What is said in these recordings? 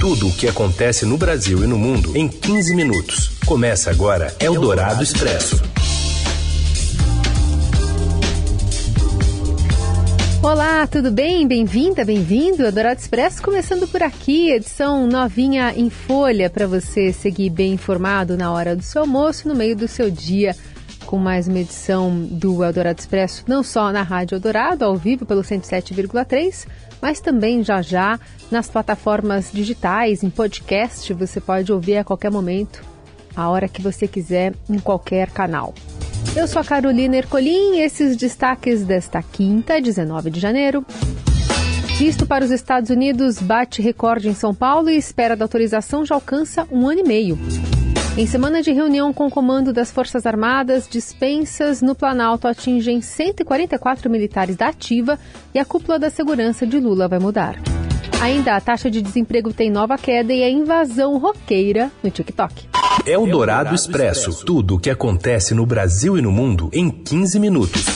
Tudo o que acontece no Brasil e no mundo em 15 minutos. Começa agora Eldorado Expresso. Olá, tudo bem? Bem-vinda, bem-vindo. Eldorado Expresso começando por aqui, edição novinha em folha para você seguir bem informado na hora do seu almoço, no meio do seu dia com mais uma edição do Eldorado Expresso, não só na Rádio Eldorado, ao vivo pelo 107,3, mas também já já nas plataformas digitais, em podcast, você pode ouvir a qualquer momento, a hora que você quiser, em qualquer canal. Eu sou a Carolina Ercolim e esses destaques desta quinta, 19 de janeiro. Visto para os Estados Unidos bate recorde em São Paulo e espera da autorização já alcança um ano e meio. Em semana de reunião com o comando das Forças Armadas, dispensas no Planalto atingem 144 militares da ativa e a cúpula da segurança de Lula vai mudar. Ainda a taxa de desemprego tem nova queda e a invasão roqueira no TikTok. É o Dourado Expresso. Tudo o que acontece no Brasil e no mundo em 15 minutos.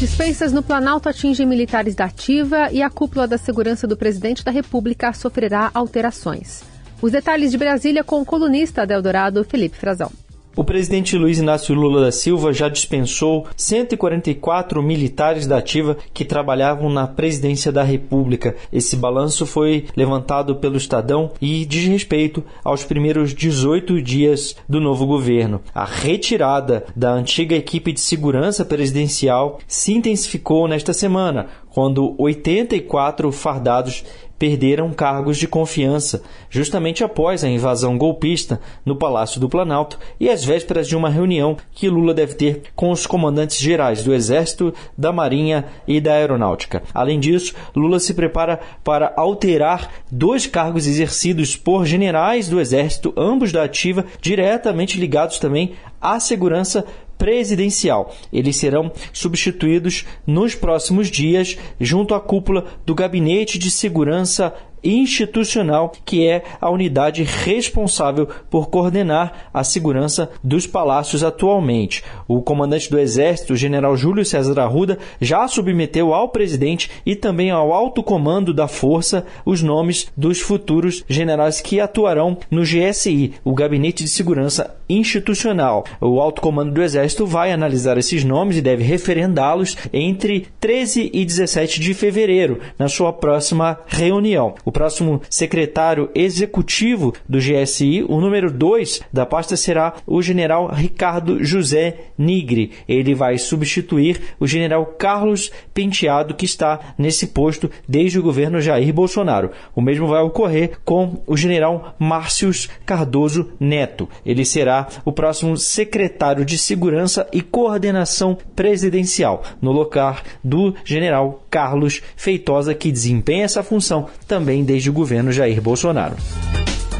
Dispensas no Planalto atingem militares da ativa e a cúpula da segurança do presidente da República sofrerá alterações. Os detalhes de Brasília com o colunista da Eldorado, Felipe Frazão. O presidente Luiz Inácio Lula da Silva já dispensou 144 militares da ativa que trabalhavam na presidência da República. Esse balanço foi levantado pelo Estadão e diz respeito aos primeiros 18 dias do novo governo. A retirada da antiga equipe de segurança presidencial se intensificou nesta semana, quando 84 fardados perderam cargos de confiança, justamente após a invasão golpista no Palácio do Planalto e às vésperas de uma reunião que Lula deve ter com os comandantes gerais do Exército, da Marinha e da Aeronáutica. Além disso, Lula se prepara para alterar dois cargos exercidos por generais do Exército, ambos da ativa, diretamente ligados também à segurança presidencial. Eles serão substituídos nos próximos dias junto à cúpula do Gabinete de Segurança institucional, que é a unidade responsável por coordenar a segurança dos palácios atualmente. O comandante do Exército, general Júlio César Arruda, já submeteu ao presidente e também ao alto comando da força os nomes dos futuros generais que atuarão no GSI, o Gabinete de Segurança Institucional. O alto comando do Exército vai analisar esses nomes e deve referendá-los entre 13 e 17 de fevereiro, na sua próxima reunião. O próximo secretário executivo do GSI, o número 2 da pasta será o general Ricardo José Nigre. Ele vai substituir o general Carlos Penteado, que está nesse posto desde o governo Jair Bolsonaro. O mesmo vai ocorrer com o general Márcios Cardoso Neto. Ele será o próximo secretário de Segurança e Coordenação Presidencial, no lugar do general Carlos Feitosa, que desempenha essa função também desde o governo Jair Bolsonaro.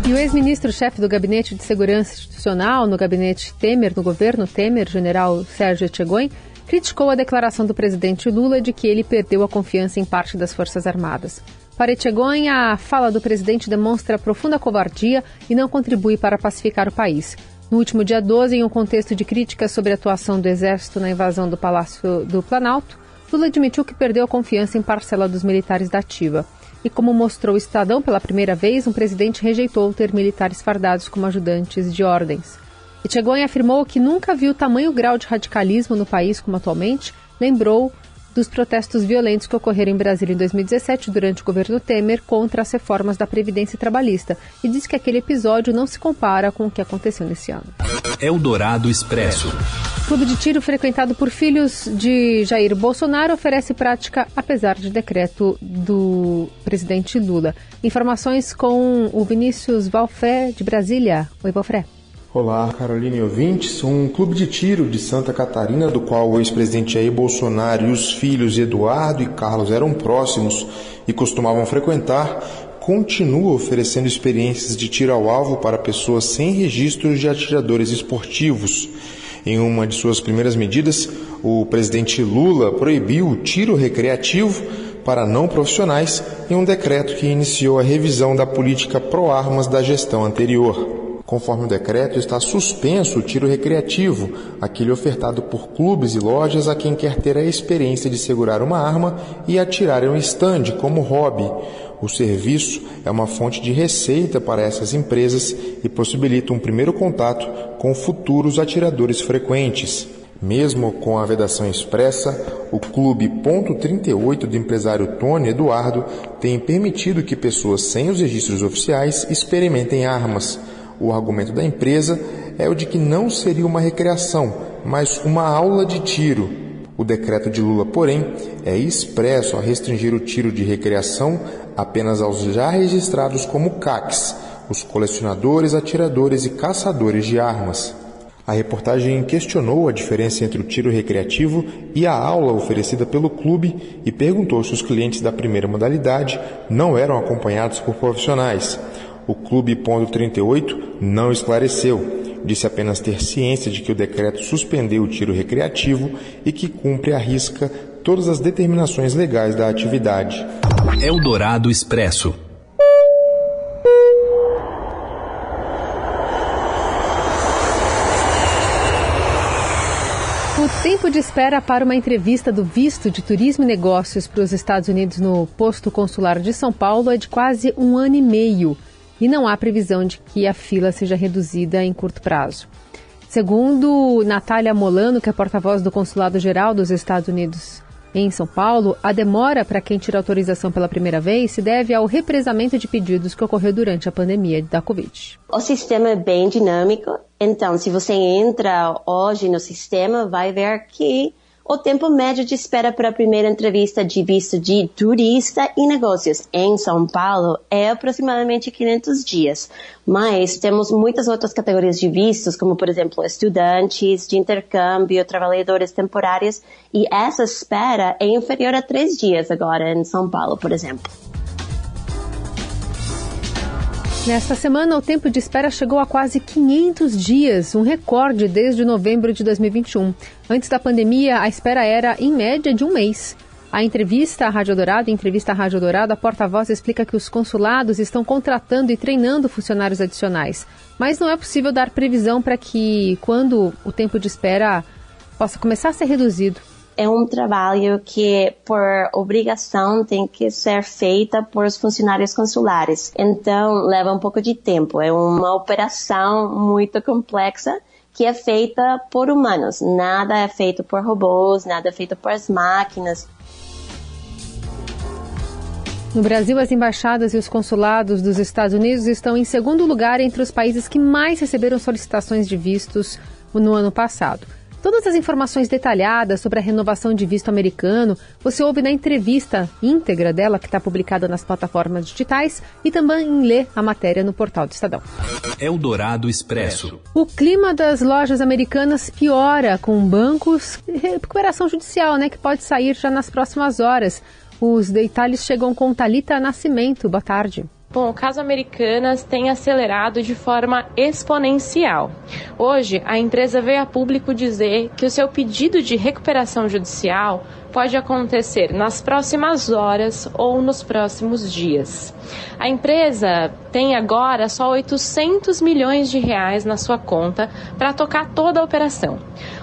E o ex-ministro-chefe do Gabinete de Segurança Institucional no gabinete Temer, no governo Temer, general Sérgio Etchegoin, criticou a declaração do presidente Lula de que ele perdeu a confiança em parte das Forças Armadas. Para Etchegoin, a fala do presidente demonstra profunda covardia e não contribui para pacificar o país. No último dia 12, em um contexto de críticas sobre a atuação do Exército na invasão do Palácio do Planalto, Lula admitiu que perdeu a confiança em parcela dos militares da ativa. E como mostrou o Estadão pela primeira vez, um presidente rejeitou ter militares fardados como ajudantes de ordens. Etchegoin afirmou que nunca viu tamanho grau de radicalismo no país como atualmente, lembrou dos protestos violentos que ocorreram em Brasília em 2017 durante o governo Temer contra as reformas da Previdência Trabalhista e disse que aquele episódio não se compara com o que aconteceu nesse ano. Eldorado Expresso. Clube de tiro frequentado por filhos de Jair Bolsonaro oferece prática apesar de decreto do presidente Lula. Informações com o Vinícius Valfré de Brasília. Oi, Valfré. Olá, Carolina e ouvintes. Um clube de tiro de Santa Catarina, do qual o ex-presidente Jair Bolsonaro e os filhos Eduardo e Carlos eram próximos e costumavam frequentar, continua oferecendo experiências de tiro ao alvo para pessoas sem registros de atiradores esportivos. Em uma de suas primeiras medidas, o presidente Lula proibiu o tiro recreativo para não profissionais em um decreto que iniciou a revisão da política pró-armas da gestão anterior. Conforme o decreto, está suspenso o tiro recreativo, aquele ofertado por clubes e lojas a quem quer ter a experiência de segurar uma arma e atirar em um estande como hobby. O serviço é uma fonte de receita para essas empresas e possibilita um primeiro contato com futuros atiradores frequentes. Mesmo com a vedação expressa, o Clube Ponto 38 do empresário Tony Eduardo tem permitido que pessoas sem os registros oficiais experimentem armas. O argumento da empresa é o de que não seria uma recreação, mas uma aula de tiro. O decreto de Lula, porém, é expresso a restringir o tiro de recreação apenas aos já registrados como CACs, os colecionadores, atiradores e caçadores de armas. A reportagem questionou a diferença entre o tiro recreativo e a aula oferecida pelo clube e perguntou se os clientes da primeira modalidade não eram acompanhados por profissionais. O Clube Ponto 38 não esclareceu. Disse apenas ter ciência de que o decreto suspendeu o tiro recreativo e que cumpre à risca todas as determinações legais da atividade. Eldorado Expresso. O tempo de espera para uma entrevista do visto de turismo e negócios para os Estados Unidos no posto consular de São Paulo é de quase um ano e meio e não há previsão de que a fila seja reduzida em curto prazo. Segundo Natália Molano, que é porta-voz do Consulado Geral dos Estados Unidos em São Paulo, a demora para quem tira autorização pela primeira vez se deve ao represamento de pedidos que ocorreu durante a pandemia da Covid. O sistema é bem dinâmico, então se você entra hoje no sistema, vai ver que o tempo médio de espera para a primeira entrevista de visto de turista e negócios em São Paulo é aproximadamente 500 dias. Mas temos muitas outras categorias de vistos, como por exemplo estudantes, de intercâmbio, trabalhadores temporários, e essa espera é inferior a três dias agora em São Paulo, por exemplo. Nesta semana, o tempo de espera chegou a quase 500 dias, um recorde desde novembro de 2021. Antes da pandemia, a espera era, em média, de um mês. A entrevista à Rádio Dourado, entrevista à Rádio Dourado, a porta-voz explica que os consulados estão contratando e treinando funcionários adicionais. Mas não é possível dar previsão para que, quando o tempo de espera possa começar a ser reduzido é um trabalho que, por obrigação, tem que ser feita por os funcionários consulares. Então, leva um pouco de tempo. É uma operação muito complexa que é feita por humanos. Nada é feito por robôs, nada é feito por as máquinas. No Brasil, as embaixadas e os consulados dos Estados Unidos estão em segundo lugar entre os países que mais receberam solicitações de vistos no ano passado. Todas as informações detalhadas sobre a renovação de visto americano você ouve na entrevista íntegra dela, que está publicada nas plataformas digitais, e também lê a matéria no portal do Estadão. Eldorado Expresso. O clima das lojas americanas piora com bancos e recuperação judicial, né, que pode sair já nas próximas horas. Os detalhes chegam com Talita Nascimento. Boa tarde. Bom, o caso Americanas tem acelerado de forma exponencial. Hoje, a empresa veio a público dizer que o seu pedido de recuperação judicial pode acontecer nas próximas horas ou nos próximos dias. A empresa tem agora só 800 milhões de reais na sua conta para tocar toda a operação.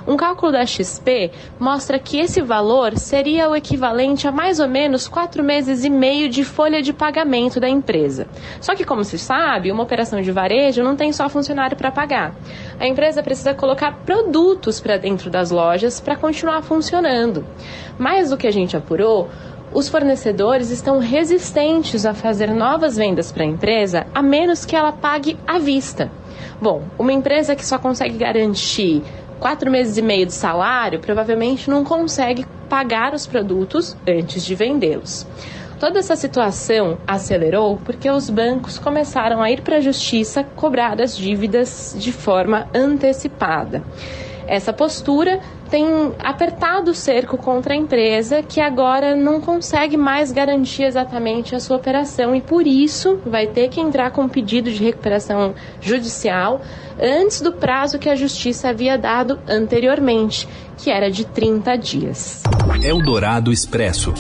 Um cálculo da XP mostra que esse valor seria o equivalente a mais ou menos quatro meses e meio de folha de pagamento da empresa. Só que, como se sabe, uma operação de varejo não tem só funcionário para pagar. A empresa precisa colocar produtos para dentro das lojas para continuar funcionando. Mais do que a gente apurou, os fornecedores estão resistentes a fazer novas vendas para a empresa a menos que ela pague à vista. Bom, uma empresa que só consegue garantir quatro meses e meio de salário provavelmente não consegue pagar os produtos antes de vendê-los. Toda essa situação acelerou porque os bancos começaram a ir para a justiça cobrar as dívidas de forma antecipada. Essa postura tem apertado o cerco contra a empresa, que agora não consegue mais garantir exatamente a sua operação e por isso vai ter que entrar com um pedido de recuperação judicial antes do prazo que a justiça havia dado anteriormente, que era de 30 dias. Eldorado Expresso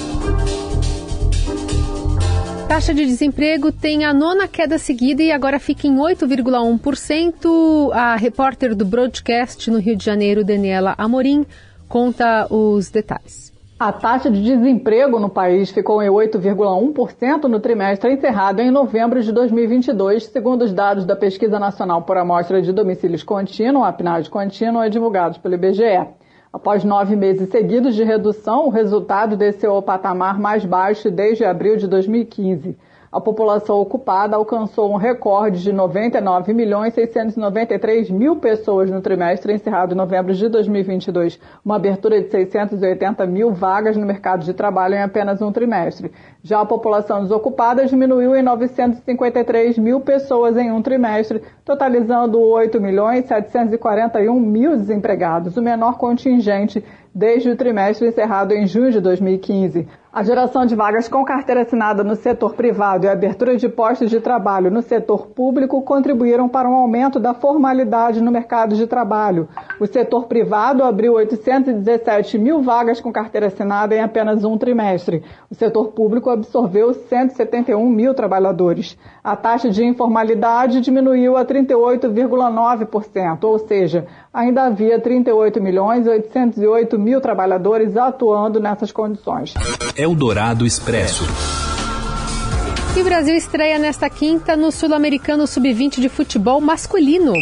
taxa de desemprego tem a nona queda seguida e agora fica em 8,1%. A repórter do broadcast no Rio de Janeiro, Daniela Amorim, conta os detalhes. A taxa de desemprego no país ficou em 8,1% no trimestre encerrado em novembro de 2022, segundo os dados da Pesquisa Nacional por Amostra de Domicílios Contínuo, a PNAD contínua, divulgados pelo IBGE. Após nove meses seguidos de redução, o resultado desceu ao patamar mais baixo desde abril de 2015 a população ocupada alcançou um recorde de 99 milhões 693 mil pessoas no trimestre encerrado em novembro de 2022, uma abertura de 680 mil vagas no mercado de trabalho em apenas um trimestre. Já a população desocupada diminuiu em 953 mil pessoas em um trimestre, totalizando 8 milhões 741 mil desempregados, o menor contingente desde o trimestre encerrado em junho de 2015. A geração de vagas com carteira assinada no setor privado e a abertura de postos de trabalho no setor público contribuíram para um aumento da formalidade no mercado de trabalho. O setor privado abriu 817 mil vagas com carteira assinada em apenas um trimestre. O setor público absorveu 171 mil trabalhadores. A taxa de informalidade diminuiu a 38,9%, ou seja, ainda havia 38 milhões 808 mil trabalhadores atuando nessas condições. Eldorado Expresso. E o Brasil estreia nesta quinta no Sul-Americano Sub-20 de futebol masculino.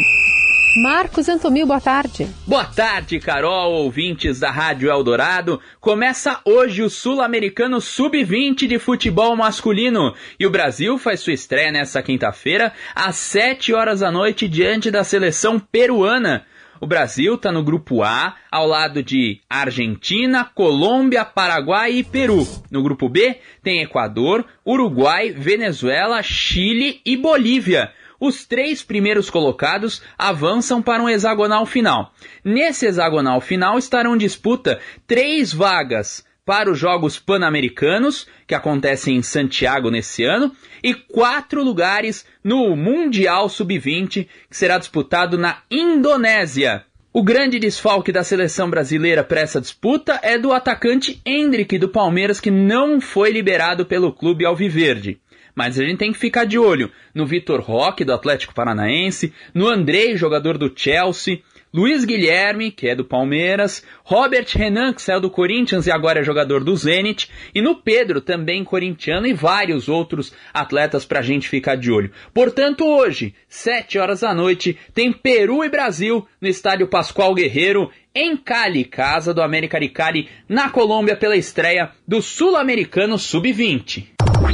Marcos Antomil, boa tarde. Boa tarde, Carol, ouvintes da Rádio Eldorado. Começa hoje o Sul-Americano Sub-20 de futebol masculino e o Brasil faz sua estreia nesta quinta-feira às 7 horas da noite diante da seleção peruana. O Brasil está no grupo A, ao lado de Argentina, Colômbia, Paraguai e Peru. No grupo B tem Equador, Uruguai, Venezuela, Chile e Bolívia. Os três primeiros colocados avançam para um hexagonal final. Nesse hexagonal final estarão em disputa três vagas para os Jogos Pan-Americanos, que acontecem em Santiago nesse ano, e quatro lugares no Mundial Sub-20, que será disputado na Indonésia. O grande desfalque da seleção brasileira para essa disputa é do atacante Hendrick do Palmeiras, que não foi liberado pelo clube alviverde. Mas a gente tem que ficar de olho no Vitor Roque, do Atlético Paranaense, no Andrei, jogador do Chelsea, Luiz Guilherme, que é do Palmeiras, Robert Renan, que saiu do Corinthians e agora é jogador do Zenit, e no Pedro, também corintiano, e vários outros atletas para a gente ficar de olho. Portanto, hoje, 7 horas da noite, tem Peru e Brasil no estádio Pascoal Guerreiro, em Cali, casa do América de Cali, na Colômbia, pela estreia do Sul-Americano Sub-20.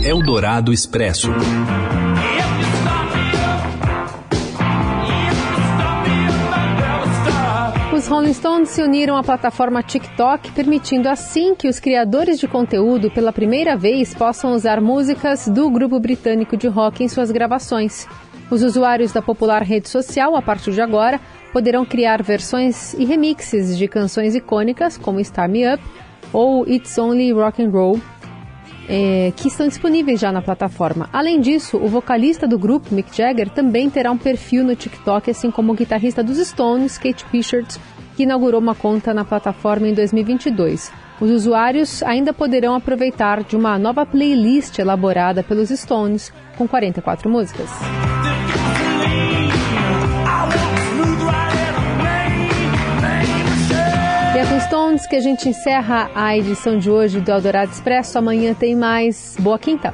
Eldorado Expresso. Os Rolling Stones se uniram à plataforma TikTok, permitindo assim que os criadores de conteúdo pela primeira vez possam usar músicas do grupo britânico de rock em suas gravações. Os usuários da popular rede social, a partir de agora, poderão criar versões e remixes de canções icônicas como Start Me Up ou It's Only Rock and Roll, é, que estão disponíveis já na plataforma. Além disso, o vocalista do grupo, Mick Jagger, também terá um perfil no TikTok, assim como o guitarrista dos Stones, Kate Richards, que inaugurou uma conta na plataforma em 2022. Os usuários ainda poderão aproveitar de uma nova playlist elaborada pelos Stones, com 44 músicas. E é com Stones que a gente encerra a edição de hoje do Eldorado Expresso. Amanhã tem mais. Boa quinta!